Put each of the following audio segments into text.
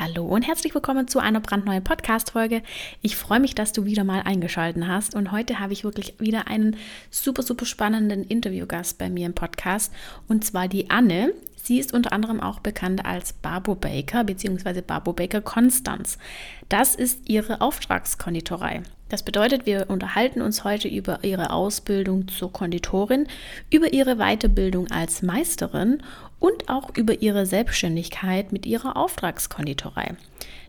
Hallo und herzlich willkommen zu einer brandneuen Podcast-Folge. Ich freue mich, dass du wieder mal eingeschaltet hast. Und heute habe ich wirklich wieder einen super, super spannenden Interviewgast bei mir im Podcast. Und zwar die Anne. Sie ist unter anderem auch bekannt als Barbo Baker bzw. Barbo Baker Konstanz. Das ist ihre Auftragskonditorei. Das bedeutet, wir unterhalten uns heute über ihre Ausbildung zur Konditorin, über ihre Weiterbildung als Meisterin und auch über ihre Selbstständigkeit mit ihrer Auftragskonditorei.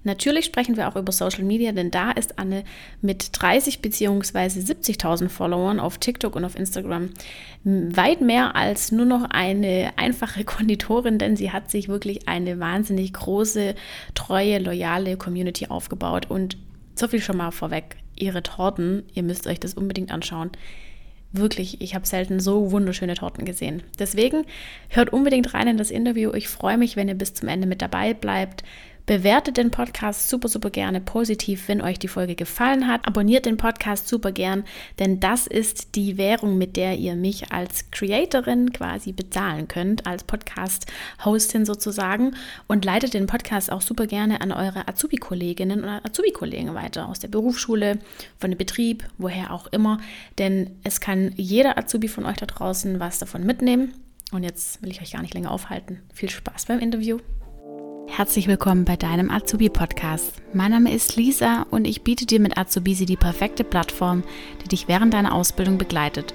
Natürlich sprechen wir auch über Social Media, denn da ist Anne mit 30 bzw. 70.000 Followern auf TikTok und auf Instagram weit mehr als nur noch eine einfache Konditorin, denn sie hat sich wirklich eine wahnsinnig große, treue, loyale Community aufgebaut und so viel schon mal vorweg ihre Torten. Ihr müsst euch das unbedingt anschauen. Wirklich, ich habe selten so wunderschöne Torten gesehen. Deswegen hört unbedingt rein in das Interview. Ich freue mich, wenn ihr bis zum Ende mit dabei bleibt. Bewertet den Podcast super, super gerne positiv, wenn euch die Folge gefallen hat. Abonniert den Podcast super gern, denn das ist die Währung, mit der ihr mich als Creatorin quasi bezahlen könnt, als Podcast-Hostin sozusagen. Und leitet den Podcast auch super gerne an eure Azubi-Kolleginnen oder Azubi-Kollegen weiter aus der Berufsschule, von dem Betrieb, woher auch immer. Denn es kann jeder Azubi von euch da draußen was davon mitnehmen. Und jetzt will ich euch gar nicht länger aufhalten. Viel Spaß beim Interview. Herzlich willkommen bei deinem Azubi-Podcast. Mein Name ist Lisa und ich biete dir mit Azubisi die perfekte Plattform, die dich während deiner Ausbildung begleitet.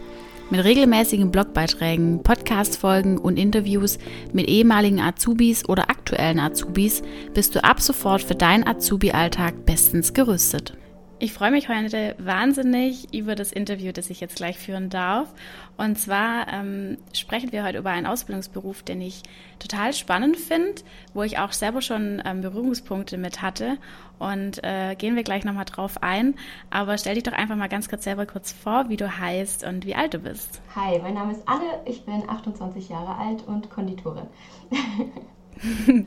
Mit regelmäßigen Blogbeiträgen, Podcast-Folgen und Interviews mit ehemaligen Azubis oder aktuellen Azubis bist du ab sofort für deinen Azubi-Alltag bestens gerüstet. Ich freue mich heute wahnsinnig über das Interview, das ich jetzt gleich führen darf. Und zwar ähm, sprechen wir heute über einen Ausbildungsberuf, den ich total spannend finde, wo ich auch selber schon ähm, Berührungspunkte mit hatte. Und äh, gehen wir gleich nochmal drauf ein. Aber stell dich doch einfach mal ganz kurz selber kurz vor, wie du heißt und wie alt du bist. Hi, mein Name ist Anne, ich bin 28 Jahre alt und Konditorin.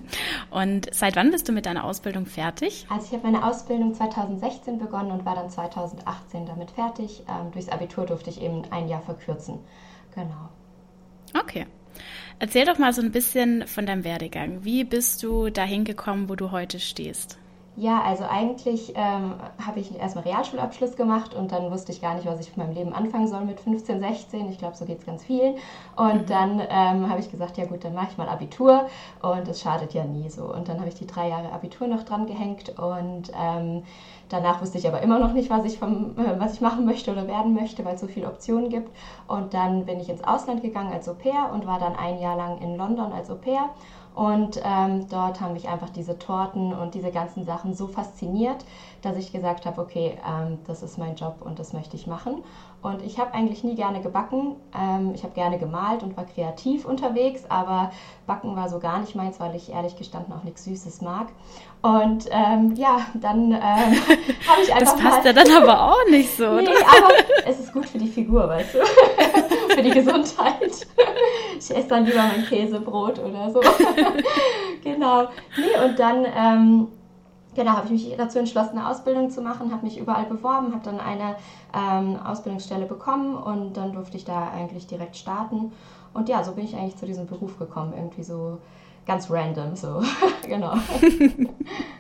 und seit wann bist du mit deiner Ausbildung fertig? Also ich habe meine Ausbildung 2016 begonnen und war dann 2018 damit fertig. Ähm, durchs Abitur durfte ich eben ein Jahr verkürzen. Genau. Okay. Erzähl doch mal so ein bisschen von deinem Werdegang. Wie bist du dahin gekommen, wo du heute stehst? Ja, also eigentlich ähm, habe ich erstmal Realschulabschluss gemacht und dann wusste ich gar nicht, was ich mit meinem Leben anfangen soll mit 15, 16. Ich glaube, so geht es ganz vielen. Und mhm. dann ähm, habe ich gesagt, ja gut, dann mache ich mal Abitur und es schadet ja nie so. Und dann habe ich die drei Jahre Abitur noch dran gehängt und ähm, danach wusste ich aber immer noch nicht, was ich, vom, äh, was ich machen möchte oder werden möchte, weil es so viele Optionen gibt. Und dann bin ich ins Ausland gegangen als Au pair und war dann ein Jahr lang in London als Au pair und ähm, dort haben mich einfach diese Torten und diese ganzen Sachen so fasziniert, dass ich gesagt habe, okay, ähm, das ist mein Job und das möchte ich machen. Und ich habe eigentlich nie gerne gebacken. Ähm, ich habe gerne gemalt und war kreativ unterwegs, aber Backen war so gar nicht meins, weil ich ehrlich gestanden auch nichts Süßes mag. Und ähm, ja, dann ähm, habe ich einfach. Das passt ja dann aber auch nicht so. nee, aber es ist gut für die Figur, weißt du? für die Gesundheit. Ich esse dann lieber mein Käsebrot oder so. genau. Nee, und dann. Ähm, genau, habe ich mich dazu entschlossen, eine Ausbildung zu machen, habe mich überall beworben, habe dann eine ähm, Ausbildungsstelle bekommen und dann durfte ich da eigentlich direkt starten. Und ja, so bin ich eigentlich zu diesem Beruf gekommen, irgendwie so ganz random, so genau.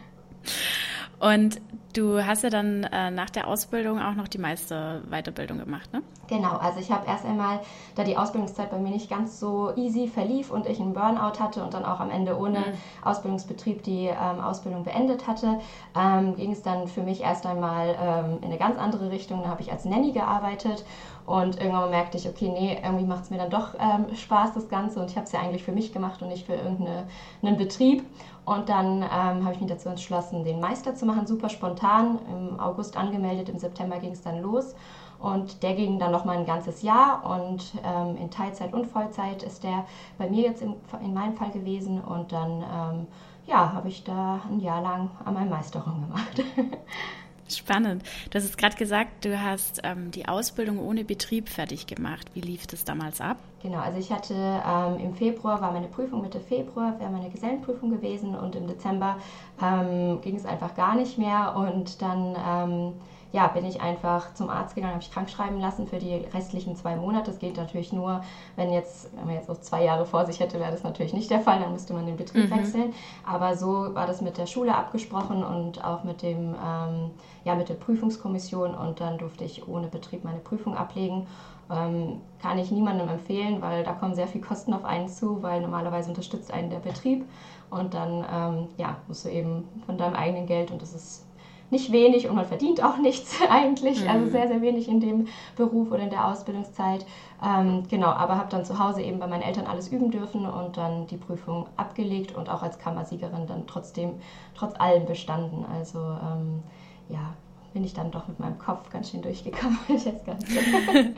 Und du hast ja dann äh, nach der Ausbildung auch noch die meiste Weiterbildung gemacht, ne? Genau, also ich habe erst einmal, da die Ausbildungszeit bei mir nicht ganz so easy verlief und ich einen Burnout hatte und dann auch am Ende ohne mhm. Ausbildungsbetrieb die ähm, Ausbildung beendet hatte, ähm, ging es dann für mich erst einmal ähm, in eine ganz andere Richtung. Da habe ich als Nanny gearbeitet und irgendwann merkte ich, okay, nee, irgendwie macht es mir dann doch ähm, Spaß, das Ganze. Und ich habe es ja eigentlich für mich gemacht und nicht für irgendeinen Betrieb. Und dann ähm, habe ich mich dazu entschlossen, den Meister zu machen, super spontan. Im August angemeldet, im September ging es dann los. Und der ging dann nochmal ein ganzes Jahr und ähm, in Teilzeit und Vollzeit ist der bei mir jetzt im, in meinem Fall gewesen. Und dann, ähm, ja, habe ich da ein Jahr lang an meinem Meister rumgemacht. Spannend. Du hast gerade gesagt, du hast ähm, die Ausbildung ohne Betrieb fertig gemacht. Wie lief das damals ab? Genau, also ich hatte ähm, im Februar war meine Prüfung, Mitte Februar wäre meine Gesellenprüfung gewesen und im Dezember ähm, ging es einfach gar nicht mehr und dann ähm, ja, bin ich einfach zum Arzt gegangen, habe ich krank schreiben lassen für die restlichen zwei Monate. Das geht natürlich nur, wenn jetzt, wenn man jetzt noch zwei Jahre vor sich hätte, wäre das natürlich nicht der Fall, dann müsste man den Betrieb mhm. wechseln. Aber so war das mit der Schule abgesprochen und auch mit dem, ähm, ja, mit der Prüfungskommission und dann durfte ich ohne Betrieb meine Prüfung ablegen. Ähm, kann ich niemandem empfehlen, weil da kommen sehr viel Kosten auf einen zu, weil normalerweise unterstützt einen der Betrieb und dann ähm, ja, musst du eben von deinem eigenen Geld und das ist nicht wenig und man verdient auch nichts eigentlich, also mhm. also sehr, sehr wenig in dem Beruf oder in der Ausbildungszeit. Ähm, genau, aber habe dann zu Hause eben bei meinen Eltern alles üben dürfen und dann die Prüfung abgelegt und auch als Kammersiegerin dann trotzdem, trotz allem bestanden. Also ähm, ja, bin ich dann doch mit meinem Kopf ganz schön durchgekommen durch das Ganze.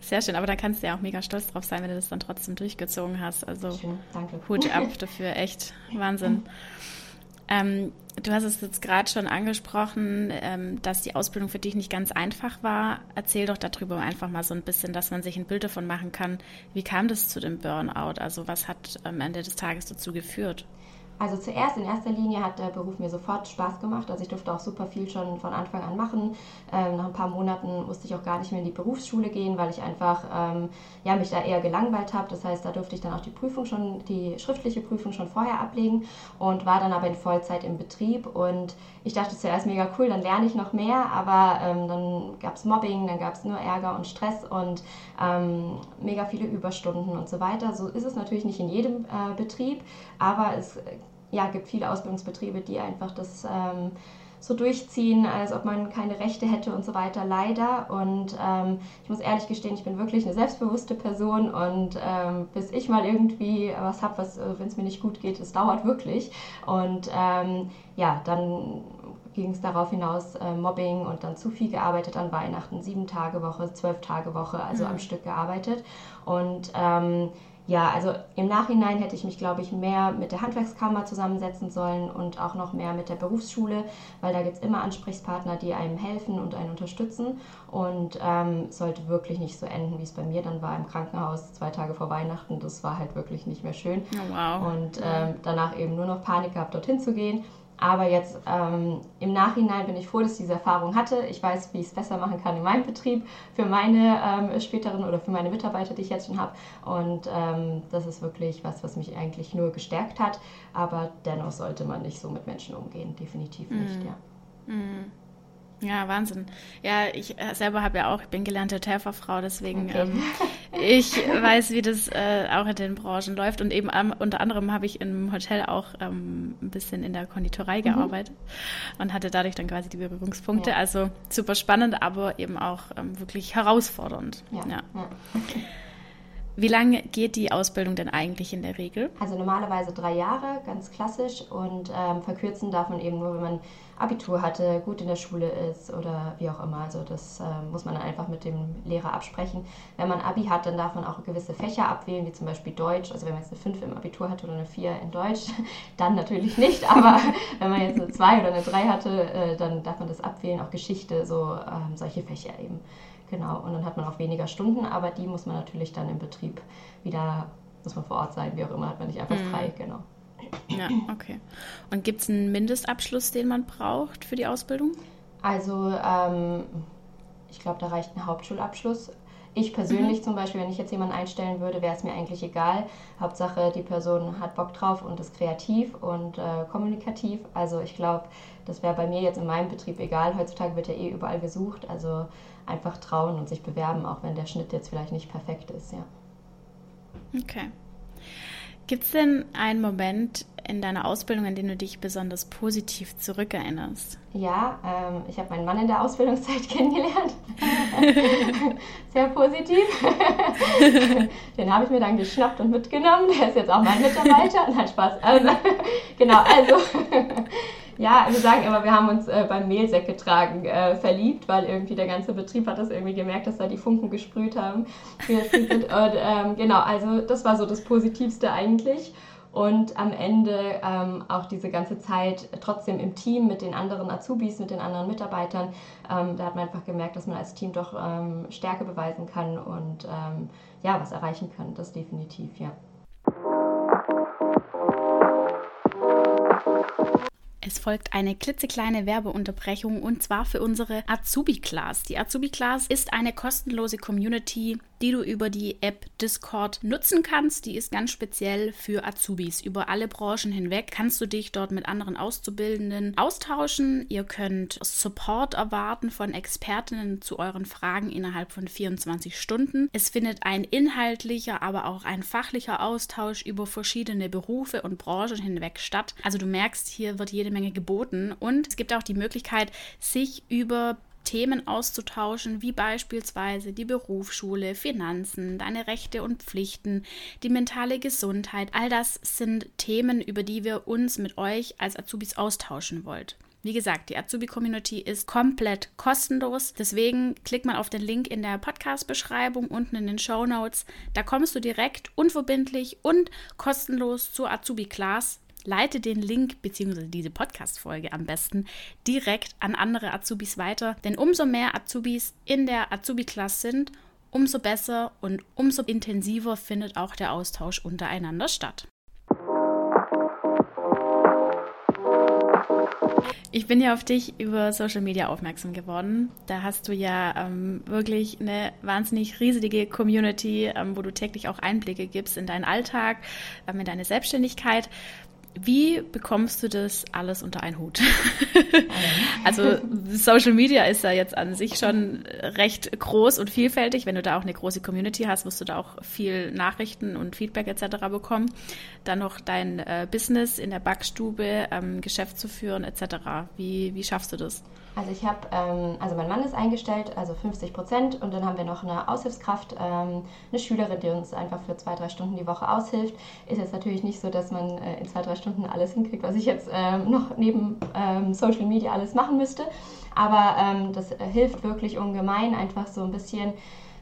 Sehr schön, aber da kannst du ja auch mega stolz drauf sein, wenn du das dann trotzdem durchgezogen hast. Also schön. Hut ab dafür, echt Wahnsinn. Ähm, du hast es jetzt gerade schon angesprochen, ähm, dass die Ausbildung für dich nicht ganz einfach war. Erzähl doch darüber einfach mal so ein bisschen, dass man sich ein Bild davon machen kann. Wie kam das zu dem Burnout? Also was hat am Ende des Tages dazu geführt? Also zuerst in erster Linie hat der Beruf mir sofort Spaß gemacht. Also ich durfte auch super viel schon von Anfang an machen. Ähm, nach ein paar Monaten musste ich auch gar nicht mehr in die Berufsschule gehen, weil ich einfach ähm, ja, mich da eher gelangweilt habe. Das heißt, da durfte ich dann auch die Prüfung schon, die schriftliche Prüfung schon vorher ablegen und war dann aber in Vollzeit im Betrieb. Und ich dachte zuerst mega cool, dann lerne ich noch mehr, aber ähm, dann gab es Mobbing, dann gab es nur Ärger und Stress und ähm, mega viele Überstunden und so weiter. So ist es natürlich nicht in jedem äh, Betrieb, aber es ja, gibt viele Ausbildungsbetriebe, die einfach das ähm, so durchziehen, als ob man keine Rechte hätte und so weiter, leider. Und ähm, ich muss ehrlich gestehen, ich bin wirklich eine selbstbewusste Person und ähm, bis ich mal irgendwie was habe, was, äh, wenn es mir nicht gut geht, es dauert wirklich. Und ähm, ja, dann ging es darauf hinaus, äh, Mobbing und dann zu viel gearbeitet an Weihnachten, sieben Tage Woche, zwölf Tage Woche, also mhm. am Stück gearbeitet. Und ähm, ja, also im Nachhinein hätte ich mich, glaube ich, mehr mit der Handwerkskammer zusammensetzen sollen und auch noch mehr mit der Berufsschule, weil da gibt es immer Ansprechpartner, die einem helfen und einen unterstützen. Und ähm, sollte wirklich nicht so enden, wie es bei mir dann war im Krankenhaus zwei Tage vor Weihnachten. Das war halt wirklich nicht mehr schön. Oh, wow. Und ähm, danach eben nur noch Panik gehabt, dorthin zu gehen. Aber jetzt ähm, im Nachhinein bin ich froh, dass ich diese Erfahrung hatte. Ich weiß, wie ich es besser machen kann in meinem Betrieb, für meine ähm, späteren oder für meine Mitarbeiter, die ich jetzt schon habe. Und ähm, das ist wirklich was, was mich eigentlich nur gestärkt hat. Aber dennoch sollte man nicht so mit Menschen umgehen. Definitiv nicht, mm. ja. Mm. Ja, Wahnsinn. Ja, ich äh, selber habe ja auch, ich bin gelernte Hotelfachfrau, deswegen okay. ähm, ich weiß, wie das äh, auch in den Branchen läuft. Und eben um, unter anderem habe ich im Hotel auch ähm, ein bisschen in der Konditorei mhm. gearbeitet und hatte dadurch dann quasi die Berührungspunkte. Ja. Also super spannend, aber eben auch ähm, wirklich herausfordernd. Ja. ja. ja. Wie lange geht die Ausbildung denn eigentlich in der Regel? Also normalerweise drei Jahre, ganz klassisch. Und ähm, verkürzen darf man eben nur, wenn man Abitur hatte, gut in der Schule ist oder wie auch immer. Also das äh, muss man dann einfach mit dem Lehrer absprechen. Wenn man Abi hat, dann darf man auch gewisse Fächer abwählen, wie zum Beispiel Deutsch. Also wenn man jetzt eine 5 im Abitur hatte oder eine 4 in Deutsch, dann natürlich nicht. Aber wenn man jetzt eine 2 oder eine 3 hatte, äh, dann darf man das abwählen. Auch Geschichte, so ähm, solche Fächer eben. Genau, und dann hat man auch weniger Stunden, aber die muss man natürlich dann im Betrieb wieder, muss man vor Ort sein, wie auch immer, hat man nicht einfach mhm. frei, genau. Ja, okay. Und gibt es einen Mindestabschluss, den man braucht für die Ausbildung? Also, ähm, ich glaube, da reicht ein Hauptschulabschluss. Ich persönlich mhm. zum Beispiel, wenn ich jetzt jemanden einstellen würde, wäre es mir eigentlich egal. Hauptsache, die Person hat Bock drauf und ist kreativ und äh, kommunikativ. Also ich glaube, das wäre bei mir jetzt in meinem Betrieb egal. Heutzutage wird ja eh überall gesucht. Also einfach trauen und sich bewerben, auch wenn der Schnitt jetzt vielleicht nicht perfekt ist, ja. Okay. Gibt es denn einen Moment in deiner Ausbildung, an den du dich besonders positiv zurückerinnerst? Ja, ähm, ich habe meinen Mann in der Ausbildungszeit kennengelernt. Sehr positiv. Den habe ich mir dann geschnappt und mitgenommen. Der ist jetzt auch mein Mitarbeiter. Nein, Spaß. Also, genau, also ja, wir sagen immer, wir haben uns äh, beim Mehlsäcke tragen äh, verliebt, weil irgendwie der ganze Betrieb hat das irgendwie gemerkt, dass da die Funken gesprüht haben. und ähm, genau, also das war so das Positivste eigentlich. und am Ende ähm, auch diese ganze Zeit trotzdem im Team mit den anderen Azubis, mit den anderen Mitarbeitern. Ähm, da hat man einfach gemerkt, dass man als Team doch ähm, Stärke beweisen kann und ähm, ja, was erreichen kann. Das definitiv, ja. Es folgt eine klitzekleine Werbeunterbrechung und zwar für unsere Azubi Class. Die Azubi Class ist eine kostenlose Community, die du über die App Discord nutzen kannst. Die ist ganz speziell für Azubis. Über alle Branchen hinweg kannst du dich dort mit anderen Auszubildenden austauschen. Ihr könnt Support erwarten von Expertinnen zu euren Fragen innerhalb von 24 Stunden. Es findet ein inhaltlicher, aber auch ein fachlicher Austausch über verschiedene Berufe und Branchen hinweg statt. Also du merkst, hier wird jede Menge geboten und es gibt auch die Möglichkeit, sich über Themen auszutauschen, wie beispielsweise die Berufsschule, Finanzen, deine Rechte und Pflichten, die mentale Gesundheit. All das sind Themen, über die wir uns mit euch als Azubis austauschen wollen. Wie gesagt, die Azubi-Community ist komplett kostenlos. Deswegen klick mal auf den Link in der Podcast-Beschreibung unten in den Show Notes. Da kommst du direkt unverbindlich und kostenlos zur Azubi-Class leite den Link bzw. diese Podcast-Folge am besten direkt an andere Azubis weiter. Denn umso mehr Azubis in der Azubi-Klasse sind, umso besser und umso intensiver findet auch der Austausch untereinander statt. Ich bin ja auf dich über Social Media aufmerksam geworden. Da hast du ja ähm, wirklich eine wahnsinnig riesige Community, ähm, wo du täglich auch Einblicke gibst in deinen Alltag, ähm, in deine Selbstständigkeit. Wie bekommst du das alles unter einen Hut? also Social Media ist ja jetzt an sich schon recht groß und vielfältig. Wenn du da auch eine große Community hast, wirst du da auch viel Nachrichten und Feedback etc. bekommen. Dann noch dein äh, Business in der Backstube, ähm, Geschäft zu führen etc. Wie, wie schaffst du das? Also ich habe, ähm, also mein Mann ist eingestellt, also 50 Prozent und dann haben wir noch eine Aushilfskraft, ähm, eine Schülerin, die uns einfach für zwei, drei Stunden die Woche aushilft. Ist jetzt natürlich nicht so, dass man äh, in zwei, drei Stunden alles hinkriegt, was ich jetzt ähm, noch neben ähm, Social Media alles machen müsste. Aber ähm, das äh, hilft wirklich ungemein, einfach so ein bisschen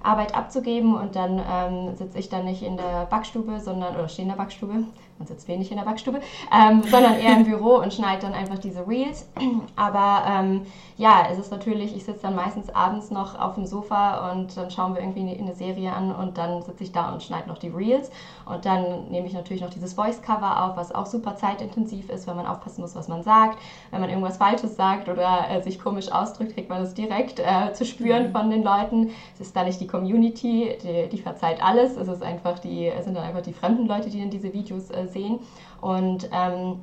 Arbeit abzugeben und dann ähm, sitze ich dann nicht in der Backstube, sondern, oder stehe in der Backstube, man sitzt wenig in der Backstube, ähm, sondern eher im Büro und schneide dann einfach diese Reels. Aber ähm, ja, es ist natürlich, ich sitze dann meistens abends noch auf dem Sofa und dann schauen wir irgendwie eine Serie an und dann sitze ich da und schneide noch die Reels. Und dann nehme ich natürlich noch dieses Voice-Cover auf, was auch super zeitintensiv ist, weil man aufpassen muss, was man sagt. Wenn man irgendwas Falsches sagt oder äh, sich komisch ausdrückt, kriegt man das direkt äh, zu spüren mhm. von den Leuten. Es ist da nicht die Community, die, die verzeiht alles. Es ist einfach die, es sind dann einfach die fremden Leute, die dann diese Videos äh, sehen. Und ähm,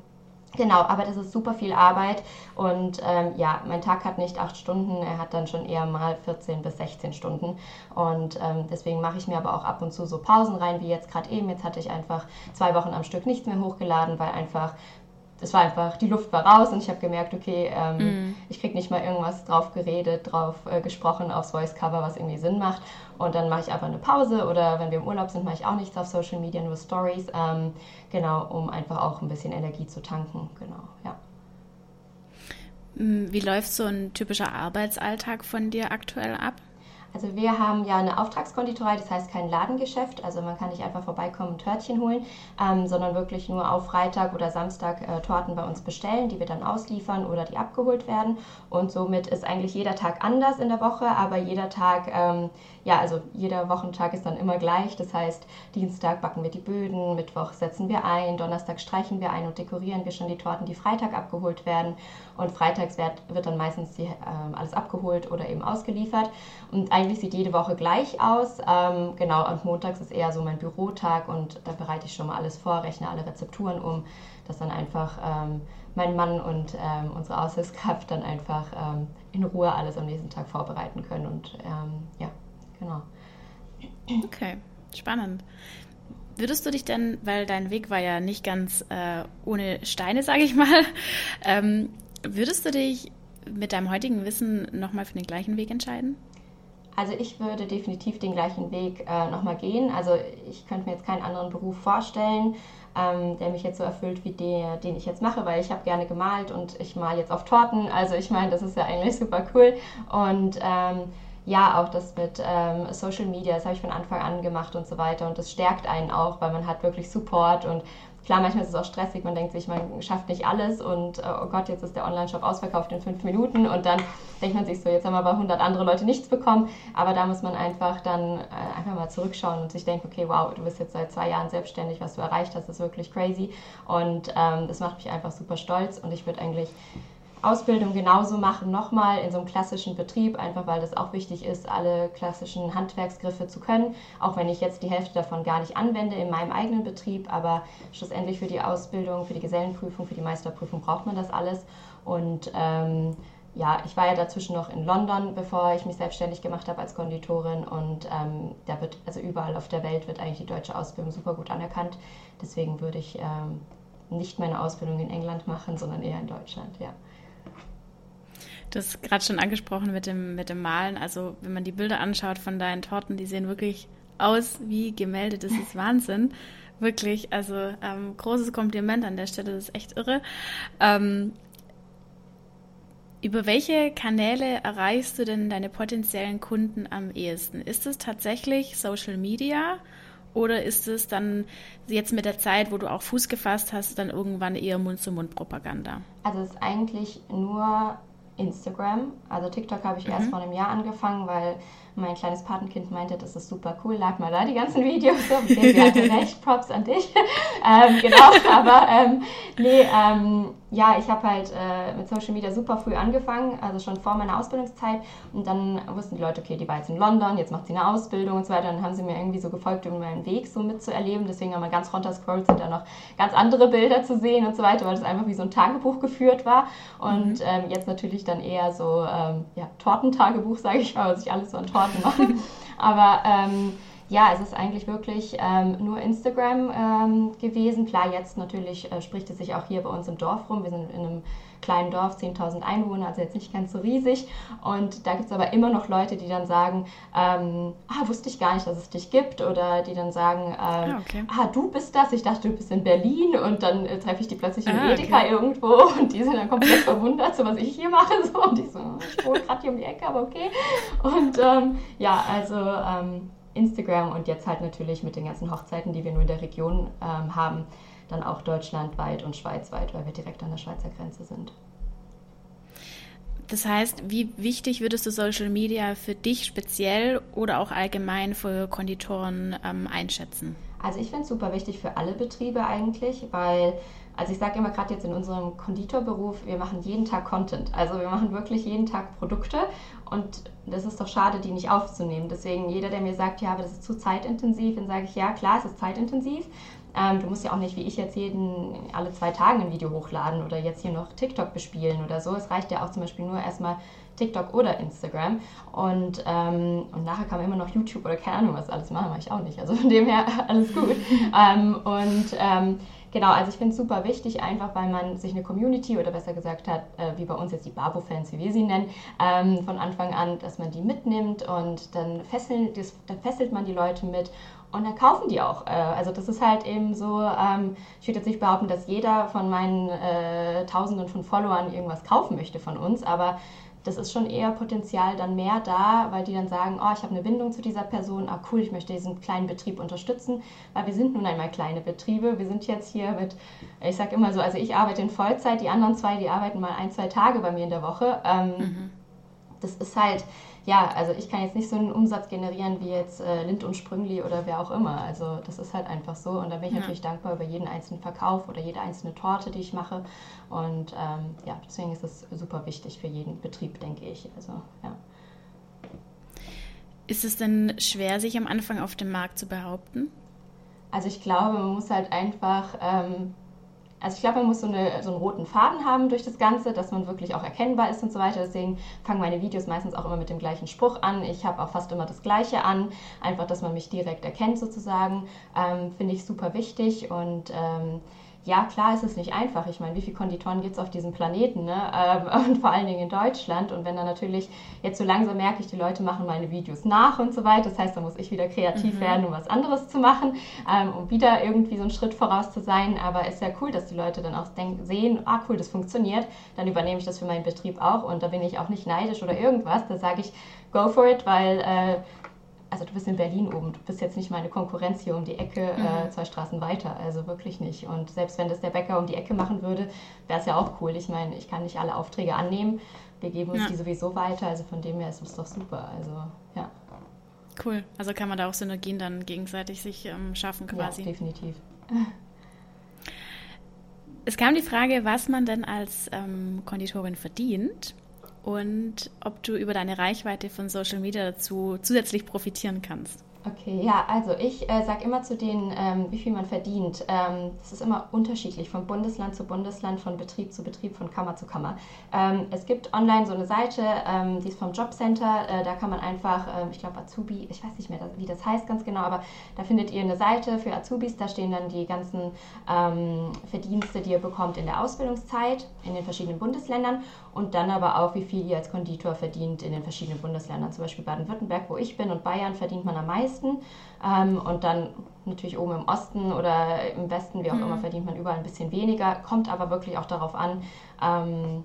Genau, aber das ist super viel Arbeit und ähm, ja, mein Tag hat nicht acht Stunden, er hat dann schon eher mal 14 bis 16 Stunden und ähm, deswegen mache ich mir aber auch ab und zu so Pausen rein, wie jetzt gerade eben. Jetzt hatte ich einfach zwei Wochen am Stück nichts mehr hochgeladen, weil einfach es war einfach, die Luft war raus und ich habe gemerkt, okay, ähm, mm. ich kriege nicht mal irgendwas drauf geredet, drauf äh, gesprochen aufs Voice Cover, was irgendwie Sinn macht. Und dann mache ich einfach eine Pause oder wenn wir im Urlaub sind, mache ich auch nichts auf Social Media, nur Stories, ähm, genau, um einfach auch ein bisschen Energie zu tanken, genau, ja. Mm, wie läuft so ein typischer Arbeitsalltag von dir aktuell ab? Also wir haben ja eine Auftragskonditorei, das heißt kein Ladengeschäft. Also man kann nicht einfach vorbeikommen und Törtchen holen, ähm, sondern wirklich nur auf Freitag oder Samstag äh, Torten bei uns bestellen, die wir dann ausliefern oder die abgeholt werden. Und somit ist eigentlich jeder Tag anders in der Woche, aber jeder Tag, ähm, ja, also jeder Wochentag ist dann immer gleich. Das heißt, Dienstag backen wir die Böden, Mittwoch setzen wir ein, Donnerstag streichen wir ein und dekorieren wir schon die Torten, die Freitag abgeholt werden. Und freitags wird, wird dann meistens die, äh, alles abgeholt oder eben ausgeliefert. Und eigentlich sieht jede Woche gleich aus. Ähm, genau, und montags ist eher so mein Bürotag und da bereite ich schon mal alles vor, rechne alle Rezepturen um, dass dann einfach ähm, mein Mann und ähm, unsere Aushilfskraft dann einfach ähm, in Ruhe alles am nächsten Tag vorbereiten können. Und ähm, ja, genau. Okay, spannend. Würdest du dich denn, weil dein Weg war ja nicht ganz äh, ohne Steine, sage ich mal, ähm, Würdest du dich mit deinem heutigen Wissen nochmal für den gleichen Weg entscheiden? Also ich würde definitiv den gleichen Weg äh, nochmal gehen. Also ich könnte mir jetzt keinen anderen Beruf vorstellen, ähm, der mich jetzt so erfüllt wie der, den ich jetzt mache, weil ich habe gerne gemalt und ich male jetzt auf Torten. Also ich meine, das ist ja eigentlich super cool. Und ähm, ja, auch das mit ähm, Social Media, das habe ich von Anfang an gemacht und so weiter. Und das stärkt einen auch, weil man hat wirklich Support und klar, manchmal ist es auch stressig, man denkt sich, man schafft nicht alles und äh, oh Gott, jetzt ist der Online-Shop ausverkauft in fünf Minuten und dann denkt man sich so, jetzt haben aber 100 andere Leute nichts bekommen, aber da muss man einfach dann äh, einfach mal zurückschauen und sich denken, okay, wow, du bist jetzt seit zwei Jahren selbstständig, was du erreicht hast, ist wirklich crazy. Und ähm, das macht mich einfach super stolz und ich würde eigentlich Ausbildung genauso machen, nochmal in so einem klassischen Betrieb, einfach weil das auch wichtig ist, alle klassischen Handwerksgriffe zu können, auch wenn ich jetzt die Hälfte davon gar nicht anwende in meinem eigenen Betrieb, aber schlussendlich für die Ausbildung, für die Gesellenprüfung, für die Meisterprüfung braucht man das alles und ähm, ja, ich war ja dazwischen noch in London, bevor ich mich selbstständig gemacht habe als Konditorin und ähm, da wird, also überall auf der Welt wird eigentlich die deutsche Ausbildung super gut anerkannt. Deswegen würde ich ähm, nicht meine Ausbildung in England machen, sondern eher in Deutschland, ja. Du hast gerade schon angesprochen mit dem, mit dem Malen. Also, wenn man die Bilder anschaut von deinen Torten, die sehen wirklich aus wie gemeldet. Das ist Wahnsinn. Wirklich, also ähm, großes Kompliment an der Stelle, das ist echt irre. Ähm, über welche Kanäle erreichst du denn deine potenziellen Kunden am ehesten? Ist es tatsächlich Social Media oder ist es dann jetzt mit der Zeit, wo du auch Fuß gefasst hast, dann irgendwann eher Mund-zu-Mund-Propaganda? Also es ist eigentlich nur Instagram. Also TikTok habe ich mhm. erst vor einem Jahr angefangen, weil mein kleines Patenkind meinte, das ist super cool, lag mal da die ganzen Videos. Okay, sie hatte recht, Props an dich. ähm, genau, aber ähm, nee, ähm, ja, ich habe halt äh, mit Social Media super früh angefangen, also schon vor meiner Ausbildungszeit. Und dann wussten die Leute, okay, die war jetzt in London, jetzt macht sie eine Ausbildung und so weiter. Und dann haben sie mir irgendwie so gefolgt, um meinen Weg so mitzuerleben. Deswegen, wenn man ganz runter scrollt, sind da noch ganz andere Bilder zu sehen und so weiter, weil das einfach wie so ein Tagebuch geführt war. Und mhm. ähm, jetzt natürlich dann eher so, ähm, ja, Tortentagebuch, sage ich mal, was ich alles so an Torten Orten machen. Aber ähm, ja, es ist eigentlich wirklich ähm, nur Instagram ähm, gewesen. Klar, jetzt natürlich äh, spricht es sich auch hier bei uns im Dorf rum. Wir sind in einem kleinen Dorf, 10.000 Einwohner, also jetzt nicht ganz so riesig. Und da gibt es aber immer noch Leute, die dann sagen, ähm, ah, wusste ich gar nicht, dass es dich gibt. Oder die dann sagen, ähm, ah, okay. ah, du bist das, ich dachte, du bist in Berlin. Und dann äh, treffe ich die plötzlich in ah, Edeka okay. irgendwo und die sind dann komplett verwundert, so was ich hier mache. So. Und ich so, ich wohne gerade hier um die Ecke, aber okay. Und ähm, ja, also ähm, Instagram und jetzt halt natürlich mit den ganzen Hochzeiten, die wir nur in der Region ähm, haben, dann auch deutschlandweit und schweizweit, weil wir direkt an der Schweizer Grenze sind. Das heißt, wie wichtig würdest du Social Media für dich speziell oder auch allgemein für Konditoren ähm, einschätzen? Also ich finde es super wichtig für alle Betriebe eigentlich, weil, also ich sage immer gerade jetzt in unserem Konditorberuf, wir machen jeden Tag Content. Also wir machen wirklich jeden Tag Produkte und das ist doch schade, die nicht aufzunehmen. Deswegen jeder, der mir sagt, ja, aber das ist zu zeitintensiv, dann sage ich, ja, klar, es ist zeitintensiv, ähm, du musst ja auch nicht wie ich jetzt jeden alle zwei Tage ein Video hochladen oder jetzt hier noch TikTok bespielen oder so. Es reicht ja auch zum Beispiel nur erstmal TikTok oder Instagram. Und, ähm, und nachher kam immer noch YouTube oder keine Ahnung, was alles machen, mache ich auch nicht. Also von dem her alles gut. ähm, und ähm, genau, also ich finde es super wichtig, einfach weil man sich eine Community oder besser gesagt hat, äh, wie bei uns jetzt die Babo-Fans, wie wir sie nennen, ähm, von Anfang an, dass man die mitnimmt und dann, fesseln, das, dann fesselt man die Leute mit und dann kaufen die auch. Äh, also das ist halt eben so, ähm, ich würde jetzt nicht behaupten, dass jeder von meinen äh, Tausenden von Followern irgendwas kaufen möchte von uns, aber das ist schon eher Potenzial dann mehr da, weil die dann sagen, oh, ich habe eine Bindung zu dieser Person, ah cool, ich möchte diesen kleinen Betrieb unterstützen, weil wir sind nun einmal kleine Betriebe. Wir sind jetzt hier mit, ich sage immer so, also ich arbeite in Vollzeit, die anderen zwei, die arbeiten mal ein, zwei Tage bei mir in der Woche. Ähm, mhm. Das ist halt, ja, also ich kann jetzt nicht so einen Umsatz generieren wie jetzt äh, Lind und Sprüngli oder wer auch immer. Also das ist halt einfach so. Und da bin ich ja. natürlich dankbar über jeden einzelnen Verkauf oder jede einzelne Torte, die ich mache. Und ähm, ja, deswegen ist es super wichtig für jeden Betrieb, denke ich. Also ja. Ist es denn schwer, sich am Anfang auf dem Markt zu behaupten? Also ich glaube, man muss halt einfach ähm, also ich glaube, man muss so, eine, so einen roten Faden haben durch das Ganze, dass man wirklich auch erkennbar ist und so weiter. Deswegen fangen meine Videos meistens auch immer mit dem gleichen Spruch an. Ich habe auch fast immer das Gleiche an, einfach, dass man mich direkt erkennt sozusagen. Ähm, Finde ich super wichtig und ähm, ja, klar ist es nicht einfach. Ich meine, wie viele Konditoren gibt es auf diesem Planeten ne? Ähm, und vor allen Dingen in Deutschland. Und wenn dann natürlich jetzt so langsam merke ich, die Leute machen meine Videos nach und so weiter. Das heißt, da muss ich wieder kreativ mhm. werden, um was anderes zu machen, ähm, um wieder irgendwie so einen Schritt voraus zu sein. Aber es ist ja cool, dass die Leute dann auch denken, sehen, ah cool, das funktioniert. Dann übernehme ich das für meinen Betrieb auch und da bin ich auch nicht neidisch oder irgendwas. Da sage ich, go for it, weil äh, also du bist in Berlin oben, du bist jetzt nicht meine Konkurrenz hier um die Ecke, äh, mhm. äh, zwei Straßen weiter, also wirklich nicht. Und selbst wenn das der Bäcker um die Ecke machen würde, wäre es ja auch cool. Ich meine, ich kann nicht alle Aufträge annehmen, wir geben uns ja. die sowieso weiter, also von dem her ist es doch super. Also ja. Cool, also kann man da auch Synergien dann gegenseitig sich ähm, schaffen quasi. Ja, definitiv. Es kam die Frage, was man denn als ähm, Konditorin verdient und ob du über deine Reichweite von Social Media dazu zusätzlich profitieren kannst. Okay, ja, also ich äh, sage immer zu denen, ähm, wie viel man verdient. Ähm, das ist immer unterschiedlich, von Bundesland zu Bundesland, von Betrieb zu Betrieb, von Kammer zu Kammer. Ähm, es gibt online so eine Seite, ähm, die ist vom Jobcenter, äh, da kann man einfach, äh, ich glaube Azubi, ich weiß nicht mehr, wie das heißt ganz genau, aber da findet ihr eine Seite für Azubis, da stehen dann die ganzen ähm, Verdienste, die ihr bekommt in der Ausbildungszeit in den verschiedenen Bundesländern und dann aber auch, wie viel ihr als Konditor verdient in den verschiedenen Bundesländern. Zum Beispiel Baden-Württemberg, wo ich bin, und Bayern verdient man am meisten. Ähm, und dann natürlich oben im Osten oder im Westen, wie auch mhm. immer, verdient man überall ein bisschen weniger. Kommt aber wirklich auch darauf an, ähm,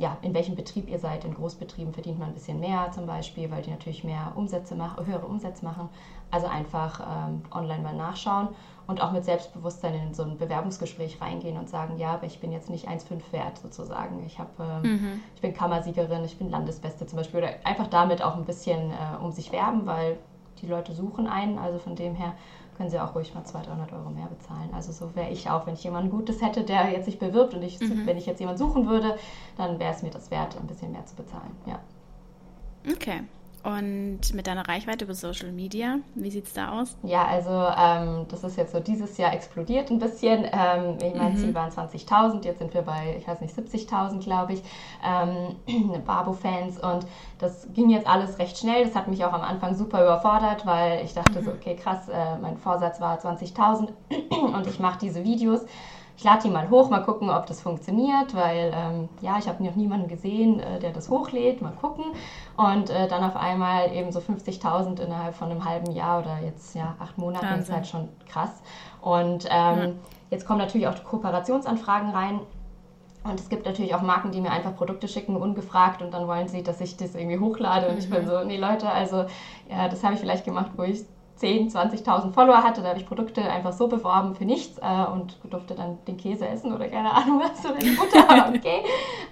ja, in welchem Betrieb ihr seid. In Großbetrieben verdient man ein bisschen mehr zum Beispiel, weil die natürlich mehr Umsätze machen, höhere Umsätze machen. Also einfach ähm, online mal nachschauen und auch mit Selbstbewusstsein in so ein Bewerbungsgespräch reingehen und sagen, ja, aber ich bin jetzt nicht 1,5 wert sozusagen. Ich, hab, ähm, mhm. ich bin Kammersiegerin, ich bin Landesbeste zum Beispiel. Oder einfach damit auch ein bisschen äh, um sich werben, weil die Leute suchen einen. Also von dem her können sie auch ruhig mal 200, 300 Euro mehr bezahlen. Also so wäre ich auch, wenn ich jemanden Gutes hätte, der jetzt sich bewirbt und ich, mhm. wenn ich jetzt jemanden suchen würde, dann wäre es mir das wert, ein bisschen mehr zu bezahlen. Ja. Okay. Und mit deiner Reichweite über Social Media, wie sieht es da aus? Ja, also ähm, das ist jetzt so dieses Jahr explodiert ein bisschen. Ähm, ich meine, mhm. Ziel waren 20.000, jetzt sind wir bei, ich weiß nicht, 70.000, glaube ich, ähm, Barbo-Fans. Und das ging jetzt alles recht schnell. Das hat mich auch am Anfang super überfordert, weil ich dachte mhm. so, okay, krass, äh, mein Vorsatz war 20.000 und ich mache diese Videos ich lade die mal hoch, mal gucken, ob das funktioniert, weil ähm, ja, ich habe noch niemanden gesehen, äh, der das hochlädt, mal gucken. Und äh, dann auf einmal eben so 50.000 innerhalb von einem halben Jahr oder jetzt ja acht Monaten Wahnsinn. ist halt schon krass. Und ähm, ja. jetzt kommen natürlich auch Kooperationsanfragen rein. Und es gibt natürlich auch Marken, die mir einfach Produkte schicken, ungefragt, und dann wollen sie, dass ich das irgendwie hochlade. Und mhm. ich bin mhm. so, nee Leute, also ja, das habe ich vielleicht gemacht, wo ich 10.000, 20.000 Follower hatte. Da habe ich Produkte einfach so beworben für nichts äh, und durfte dann den Käse essen oder keine Ahnung was oder die Butter. Okay.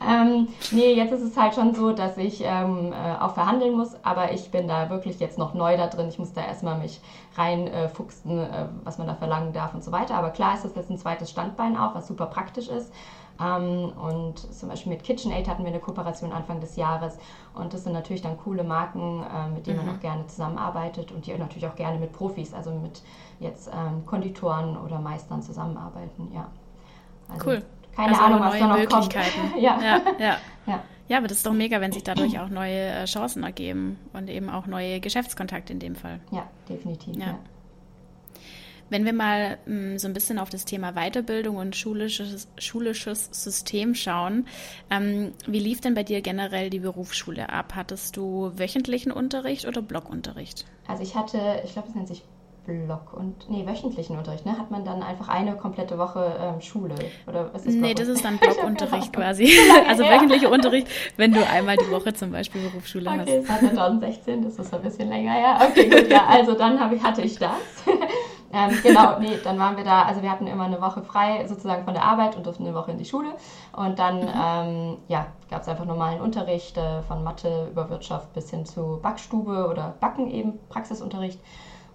ähm, nee, jetzt ist es halt schon so, dass ich ähm, äh, auch verhandeln muss, aber ich bin da wirklich jetzt noch neu da drin. Ich muss da erstmal mich reinfuchsen, äh, was man da verlangen darf und so weiter. Aber klar ist das jetzt ein zweites Standbein auch, was super praktisch ist. Ähm, und zum Beispiel mit KitchenAid hatten wir eine Kooperation Anfang des Jahres. Und das sind natürlich dann coole Marken, äh, mit denen mhm. man auch gerne zusammenarbeitet und die natürlich auch gerne mit Profis, also mit jetzt ähm, Konditoren oder Meistern zusammenarbeiten. Ja. Also cool. Keine also Ahnung, was da noch kommt. ja. Ja, ja. ja. Ja, aber das ist doch mega, wenn sich dadurch auch neue äh, Chancen ergeben und eben auch neue Geschäftskontakte in dem Fall. Ja, definitiv. Ja. ja. Wenn wir mal m, mm, so ein bisschen auf das Thema Weiterbildung und schulisches, schulisches System schauen, ähm, wie lief denn bei dir generell die Berufsschule ab? Hattest du wöchentlichen Unterricht oder Blockunterricht? Also ich hatte, ich glaube, es nennt sich Block und nee, wöchentlichen Unterricht, ne? Hat man dann einfach eine komplette Woche ähm, Schule oder was ist Nee, das ist dann Blockunterricht quasi. also wöchentlicher Unterricht, wenn du einmal die Woche zum Beispiel Berufsschule okay, hast. Okay, das war 2016, das ist ein bisschen länger her. Okay, gut, ja, also dann ich, hatte ich das. Ähm, genau, nee, dann waren wir da, also wir hatten immer eine Woche frei sozusagen von der Arbeit und durften eine Woche in die Schule. Und dann mhm. ähm, ja, gab es einfach normalen Unterricht äh, von Mathe über Wirtschaft bis hin zu Backstube oder Backen eben, Praxisunterricht.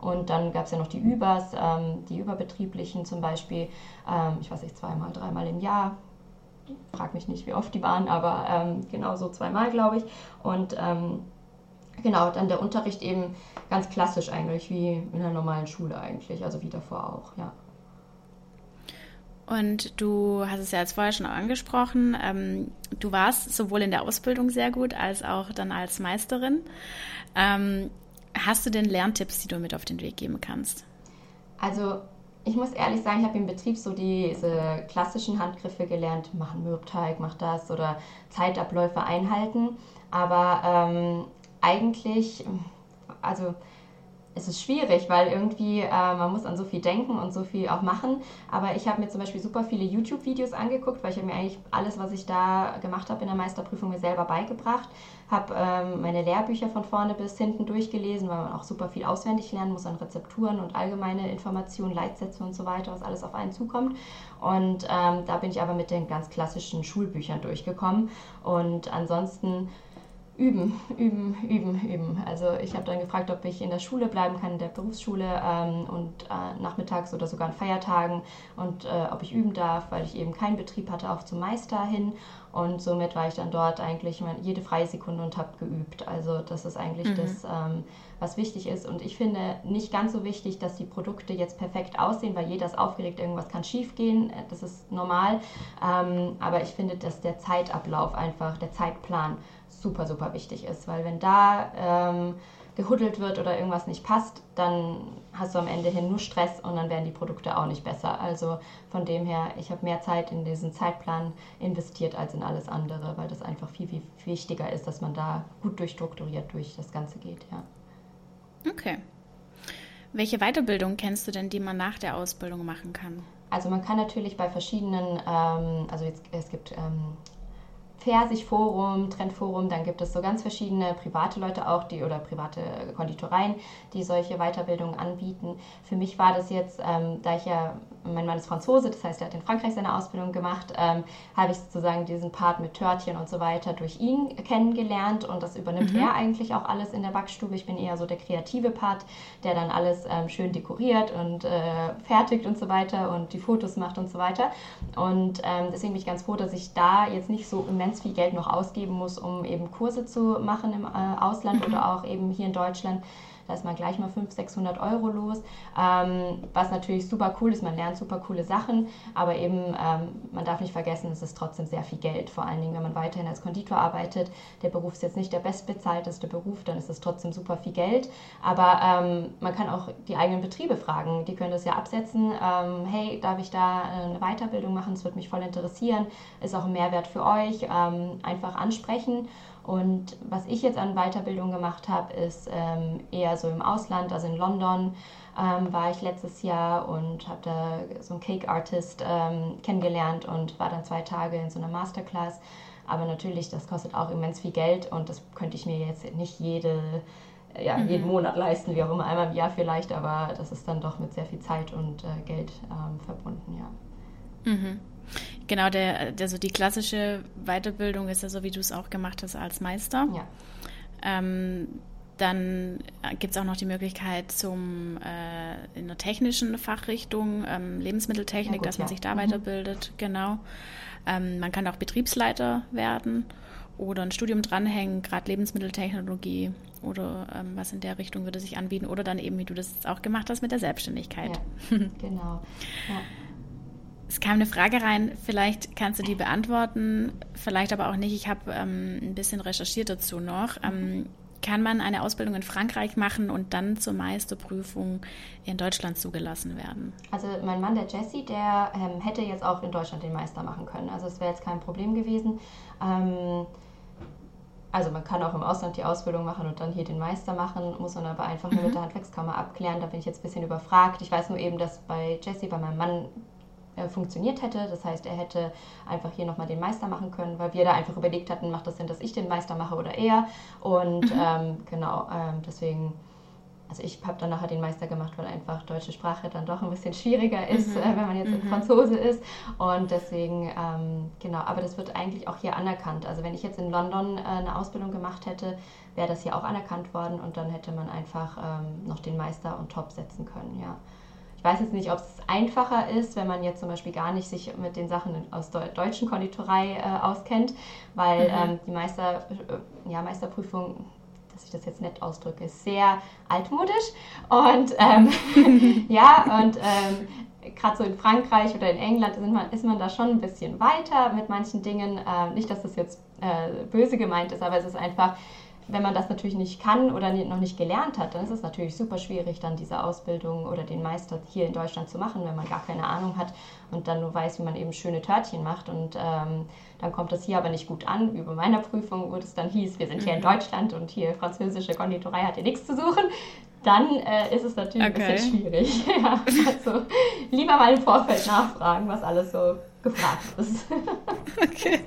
Und dann gab es ja noch die Übers, ähm, die überbetrieblichen zum Beispiel, ähm, ich weiß nicht, zweimal, dreimal im Jahr. Frag mich nicht, wie oft die waren, aber ähm, genau so zweimal, glaube ich. Und ähm, genau, dann der Unterricht eben ganz klassisch eigentlich, wie in einer normalen Schule eigentlich, also wie davor auch, ja. Und du hast es ja jetzt vorher schon angesprochen, ähm, du warst sowohl in der Ausbildung sehr gut als auch dann als Meisterin. Ähm, hast du denn Lerntipps, die du mit auf den Weg geben kannst? Also ich muss ehrlich sagen, ich habe im Betrieb so diese klassischen Handgriffe gelernt, mach einen Mürbteig, mach das oder Zeitabläufe einhalten. Aber ähm, eigentlich, also es ist schwierig, weil irgendwie äh, man muss an so viel denken und so viel auch machen. Aber ich habe mir zum Beispiel super viele YouTube-Videos angeguckt, weil ich habe mir eigentlich alles, was ich da gemacht habe in der Meisterprüfung, mir selber beigebracht. Habe ähm, meine Lehrbücher von vorne bis hinten durchgelesen, weil man auch super viel auswendig lernen muss an Rezepturen und allgemeine Informationen, Leitsätze und so weiter, was alles auf einen zukommt. Und ähm, da bin ich aber mit den ganz klassischen Schulbüchern durchgekommen. Und ansonsten üben, üben, üben, üben. Also ich habe dann gefragt, ob ich in der Schule bleiben kann, in der Berufsschule ähm, und äh, nachmittags oder sogar an Feiertagen und äh, ob ich üben darf, weil ich eben keinen Betrieb hatte, auch zum Meister hin. Und somit war ich dann dort eigentlich jede freie Sekunde und habe geübt. Also das ist eigentlich mhm. das, ähm, was wichtig ist. Und ich finde nicht ganz so wichtig, dass die Produkte jetzt perfekt aussehen, weil jeder ist aufgeregt, irgendwas kann schief gehen. Das ist normal. Ähm, aber ich finde, dass der Zeitablauf einfach, der Zeitplan super, super wichtig ist, weil wenn da ähm, gehuddelt wird oder irgendwas nicht passt, dann hast du am Ende hin nur Stress und dann werden die Produkte auch nicht besser. Also von dem her, ich habe mehr Zeit in diesen Zeitplan investiert als in alles andere, weil das einfach viel, viel wichtiger ist, dass man da gut durchstrukturiert durch das Ganze geht, ja. Okay. Welche Weiterbildung kennst du denn, die man nach der Ausbildung machen kann? Also man kann natürlich bei verschiedenen, ähm, also jetzt, es gibt ähm, Pfirsich-Forum, Trendforum, dann gibt es so ganz verschiedene private Leute auch, die oder private Konditoreien, die solche Weiterbildungen anbieten. Für mich war das jetzt, ähm, da ich ja, mein Mann ist Franzose, das heißt, er hat in Frankreich seine Ausbildung gemacht, ähm, habe ich sozusagen diesen Part mit Törtchen und so weiter durch ihn kennengelernt und das übernimmt mhm. er eigentlich auch alles in der Backstube. Ich bin eher so der kreative Part, der dann alles ähm, schön dekoriert und äh, fertigt und so weiter und die Fotos macht und so weiter. Und ähm, deswegen bin ich ganz froh, dass ich da jetzt nicht so immens viel Geld noch ausgeben muss, um eben Kurse zu machen im äh, Ausland mhm. oder auch eben hier in Deutschland. Da ist man gleich mal 500, 600 Euro los, ähm, was natürlich super cool ist. Man lernt super coole Sachen, aber eben ähm, man darf nicht vergessen, es ist trotzdem sehr viel Geld. Vor allen Dingen, wenn man weiterhin als Konditor arbeitet. Der Beruf ist jetzt nicht der bestbezahlteste Beruf, dann ist es trotzdem super viel Geld. Aber ähm, man kann auch die eigenen Betriebe fragen. Die können das ja absetzen. Ähm, hey, darf ich da eine Weiterbildung machen? Das würde mich voll interessieren. Ist auch ein Mehrwert für euch. Ähm, einfach ansprechen. Und was ich jetzt an Weiterbildung gemacht habe, ist ähm, eher so im Ausland, also in London ähm, war ich letztes Jahr und habe da so einen Cake Artist ähm, kennengelernt und war dann zwei Tage in so einer Masterclass. Aber natürlich, das kostet auch immens viel Geld und das könnte ich mir jetzt nicht jede, ja, mhm. jeden Monat leisten, wie auch immer, einmal im Jahr vielleicht, aber das ist dann doch mit sehr viel Zeit und äh, Geld ähm, verbunden, ja. Mhm. Genau, der, der, so die klassische Weiterbildung ist ja so, wie du es auch gemacht hast als Meister. Ja. Ähm, dann gibt es auch noch die Möglichkeit zum äh, in einer technischen Fachrichtung, ähm, Lebensmitteltechnik, ja, gut, dass man ja. sich da mhm. weiterbildet, genau. Ähm, man kann auch Betriebsleiter werden oder ein Studium dranhängen, gerade Lebensmitteltechnologie oder ähm, was in der Richtung würde sich anbieten. Oder dann eben, wie du das auch gemacht hast mit der Selbstständigkeit. Ja, genau. Ja. Es kam eine Frage rein, vielleicht kannst du die beantworten, vielleicht aber auch nicht. Ich habe ähm, ein bisschen recherchiert dazu noch. Ähm, kann man eine Ausbildung in Frankreich machen und dann zur Meisterprüfung in Deutschland zugelassen werden? Also mein Mann, der Jesse, der ähm, hätte jetzt auch in Deutschland den Meister machen können. Also es wäre jetzt kein Problem gewesen. Ähm, also man kann auch im Ausland die Ausbildung machen und dann hier den Meister machen, muss man aber einfach nur mhm. mit der Handwerkskammer abklären. Da bin ich jetzt ein bisschen überfragt. Ich weiß nur eben, dass bei Jesse, bei meinem Mann, äh, funktioniert hätte. Das heißt, er hätte einfach hier nochmal den Meister machen können, weil wir da einfach überlegt hatten, macht das Sinn, dass ich den Meister mache oder er. Und mhm. ähm, genau, ähm, deswegen, also ich habe dann nachher den Meister gemacht, weil einfach deutsche Sprache dann doch ein bisschen schwieriger ist, mhm. äh, wenn man jetzt mhm. Franzose ist. Und deswegen, ähm, genau, aber das wird eigentlich auch hier anerkannt. Also wenn ich jetzt in London äh, eine Ausbildung gemacht hätte, wäre das hier auch anerkannt worden und dann hätte man einfach ähm, noch den Meister und Top setzen können, ja. Ich weiß jetzt nicht, ob es einfacher ist, wenn man jetzt zum Beispiel gar nicht sich mit den Sachen aus der deutschen Konditorei äh, auskennt, weil mhm. ähm, die Meister, äh, ja, Meisterprüfung, dass ich das jetzt nett ausdrücke, ist sehr altmodisch. Und ähm, ja, und ähm, gerade so in Frankreich oder in England man, ist man da schon ein bisschen weiter mit manchen Dingen. Äh, nicht, dass das jetzt äh, böse gemeint ist, aber es ist einfach wenn man das natürlich nicht kann oder noch nicht gelernt hat, dann ist es natürlich super schwierig, dann diese Ausbildung oder den Meister hier in Deutschland zu machen, wenn man gar keine Ahnung hat und dann nur weiß, wie man eben schöne Törtchen macht. Und ähm, dann kommt das hier aber nicht gut an. Wie bei meiner Prüfung, wo es dann hieß, wir sind hier in mhm. Deutschland und hier französische Konditorei hat hier nichts zu suchen. dann äh, ist es natürlich okay. ein bisschen schwierig. ja, also lieber mal im Vorfeld nachfragen, was alles so gefragt ist. okay.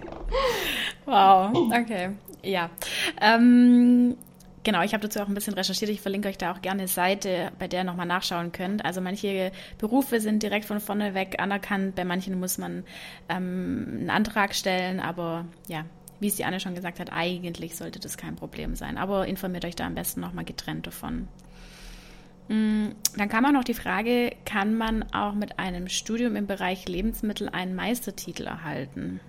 Wow, okay. Ja. Ähm, Genau, ich habe dazu auch ein bisschen recherchiert. Ich verlinke euch da auch gerne eine Seite, bei der ihr nochmal nachschauen könnt. Also manche Berufe sind direkt von vorne weg anerkannt, bei manchen muss man ähm, einen Antrag stellen, aber ja, wie es die Anne schon gesagt hat, eigentlich sollte das kein Problem sein. Aber informiert euch da am besten nochmal getrennt davon. Mm, dann kam auch noch die Frage, kann man auch mit einem Studium im Bereich Lebensmittel einen Meistertitel erhalten?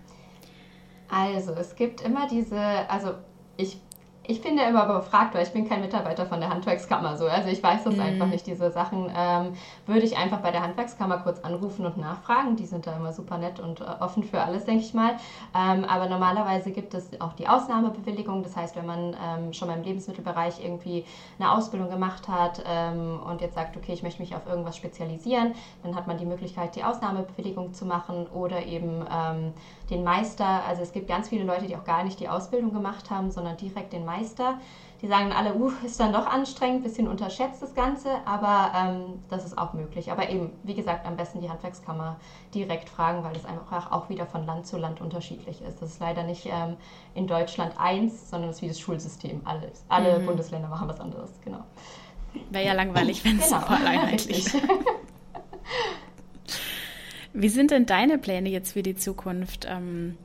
Also, es gibt immer diese, also ich ich bin ja immer befragt, weil ich bin kein Mitarbeiter von der Handwerkskammer so. Also ich weiß das mm. einfach nicht, diese Sachen. Ähm, würde ich einfach bei der Handwerkskammer kurz anrufen und nachfragen. Die sind da immer super nett und äh, offen für alles, denke ich mal. Ähm, aber normalerweise gibt es auch die Ausnahmebewilligung. Das heißt, wenn man ähm, schon mal im Lebensmittelbereich irgendwie eine Ausbildung gemacht hat ähm, und jetzt sagt, okay, ich möchte mich auf irgendwas spezialisieren, dann hat man die Möglichkeit, die Ausnahmebewilligung zu machen oder eben ähm, den Meister. Also es gibt ganz viele Leute, die auch gar nicht die Ausbildung gemacht haben, sondern direkt den Meister Meister. Die sagen alle, uh, ist dann doch anstrengend, bisschen unterschätzt das Ganze, aber ähm, das ist auch möglich. Aber eben, wie gesagt, am besten die Handwerkskammer direkt fragen, weil das einfach auch wieder von Land zu Land unterschiedlich ist. Das ist leider nicht ähm, in Deutschland eins, sondern es ist wie das Schulsystem. Alles. Alle mhm. Bundesländer machen was anderes, genau. Wäre ja langweilig, wenn es genau. super einheitlich Wie sind denn deine Pläne jetzt für die Zukunft? Ähm,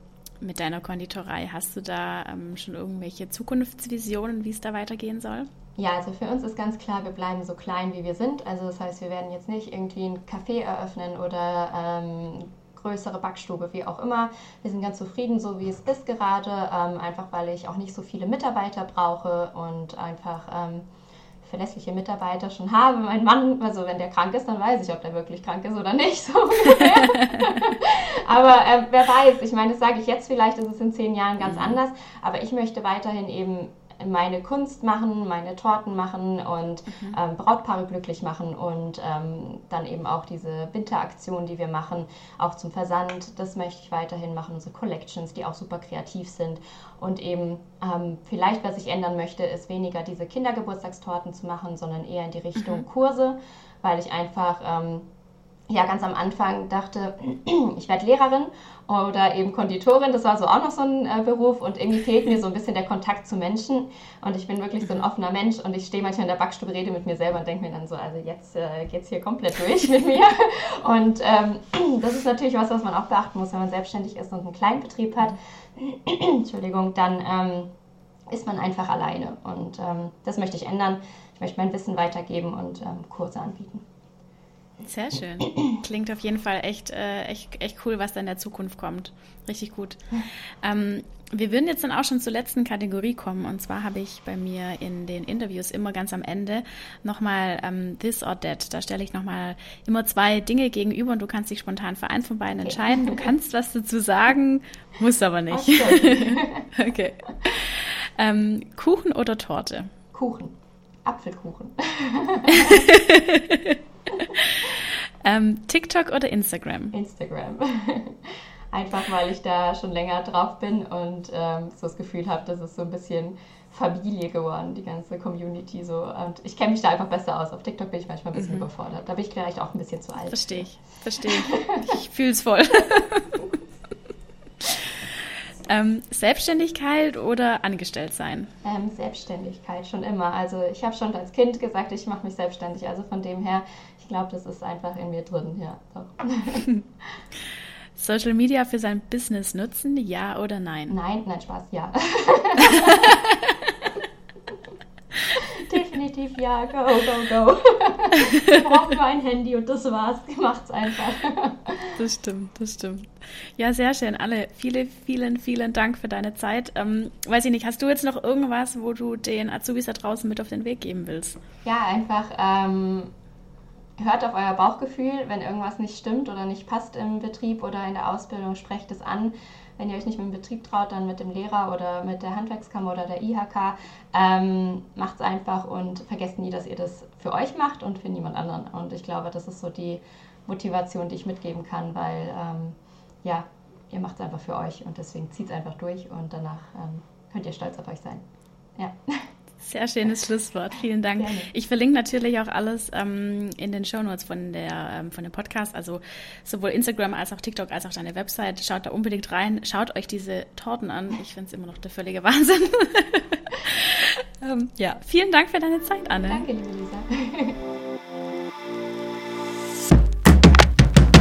mit deiner Konditorei? Hast du da ähm, schon irgendwelche Zukunftsvisionen, wie es da weitergehen soll? Ja, also für uns ist ganz klar, wir bleiben so klein, wie wir sind. Also das heißt, wir werden jetzt nicht irgendwie ein Café eröffnen oder ähm, größere Backstube, wie auch immer. Wir sind ganz zufrieden, so wie es ist gerade, ähm, einfach weil ich auch nicht so viele Mitarbeiter brauche und einfach ähm, verlässliche Mitarbeiter schon habe. Mein Mann, also wenn der krank ist, dann weiß ich, ob der wirklich krank ist oder nicht. So aber äh, wer weiß, ich meine, das sage ich jetzt vielleicht, ist es in zehn Jahren ganz mhm. anders, aber ich möchte weiterhin eben meine Kunst machen, meine Torten machen und mhm. ähm, Brautpaare glücklich machen und ähm, dann eben auch diese Winteraktion, die wir machen, auch zum Versand, das möchte ich weiterhin machen, unsere Collections, die auch super kreativ sind und eben ähm, vielleicht, was ich ändern möchte, ist weniger diese Kindergeburtstagstorten zu machen, sondern eher in die Richtung mhm. Kurse, weil ich einfach ähm, ja ganz am Anfang dachte, ich werde Lehrerin oder eben Konditorin, das war so auch noch so ein äh, Beruf und irgendwie fehlt mir so ein bisschen der Kontakt zu Menschen. Und ich bin wirklich so ein offener Mensch und ich stehe manchmal in der Backstube, rede mit mir selber und denke mir dann so, also jetzt äh, geht es hier komplett durch mit mir. Und ähm, das ist natürlich was, was man auch beachten muss, wenn man selbstständig ist und einen Kleinbetrieb hat, Entschuldigung, dann ähm, ist man einfach alleine. Und ähm, das möchte ich ändern. Ich möchte mein Wissen weitergeben und ähm, Kurse anbieten. Sehr schön. Klingt auf jeden Fall echt, äh, echt, echt cool, was da in der Zukunft kommt. Richtig gut. Ähm, wir würden jetzt dann auch schon zur letzten Kategorie kommen. Und zwar habe ich bei mir in den Interviews immer ganz am Ende nochmal ähm, This or That. Da stelle ich nochmal immer zwei Dinge gegenüber und du kannst dich spontan für eins von beiden entscheiden. Du kannst was dazu sagen, musst aber nicht. Okay. okay. Ähm, Kuchen oder Torte? Kuchen. Apfelkuchen. ähm, TikTok oder Instagram? Instagram. Einfach weil ich da schon länger drauf bin und ähm, so das Gefühl habe, dass es so ein bisschen Familie geworden, die ganze Community so. Und ich kenne mich da einfach besser aus. Auf TikTok bin ich manchmal ein bisschen mhm. überfordert. Da bin ich vielleicht auch ein bisschen zu alt. Verstehe ich, verstehe ich. Ich fühle es voll. Ähm, Selbstständigkeit oder angestellt sein? Ähm, Selbstständigkeit schon immer. Also ich habe schon als Kind gesagt, ich mache mich selbstständig. Also von dem her, ich glaube, das ist einfach in mir drin. Ja, doch. Social Media für sein Business nutzen, ja oder nein? Nein, nein, Spaß, ja. Definitiv ja, go, go, go. Wir brauchen nur ein Handy und das war's. Macht's einfach. Das stimmt, das stimmt. Ja, sehr schön. Alle, viele, vielen, vielen Dank für deine Zeit. Ähm, weiß ich nicht, hast du jetzt noch irgendwas, wo du den Azubis da draußen mit auf den Weg geben willst? Ja, einfach ähm, hört auf euer Bauchgefühl. Wenn irgendwas nicht stimmt oder nicht passt im Betrieb oder in der Ausbildung, sprecht es an. Wenn ihr euch nicht mit dem Betrieb traut, dann mit dem Lehrer oder mit der Handwerkskammer oder der IHK. Ähm, Macht es einfach und vergesst nie, dass ihr das für euch macht und für niemand anderen. Und ich glaube, das ist so die Motivation, die ich mitgeben kann, weil ähm, ja, ihr macht es einfach für euch und deswegen zieht es einfach durch und danach ähm, könnt ihr stolz auf euch sein. Ja. Sehr schönes Schlusswort. Vielen Dank. Gerne. Ich verlinke natürlich auch alles ähm, in den Shownotes von, der, ähm, von dem Podcast, also sowohl Instagram als auch TikTok als auch deine Website. Schaut da unbedingt rein. Schaut euch diese Torten an. Ich finde es immer noch der völlige Wahnsinn. ähm, ja, vielen Dank für deine Zeit, Anne. Danke, liebe Lisa.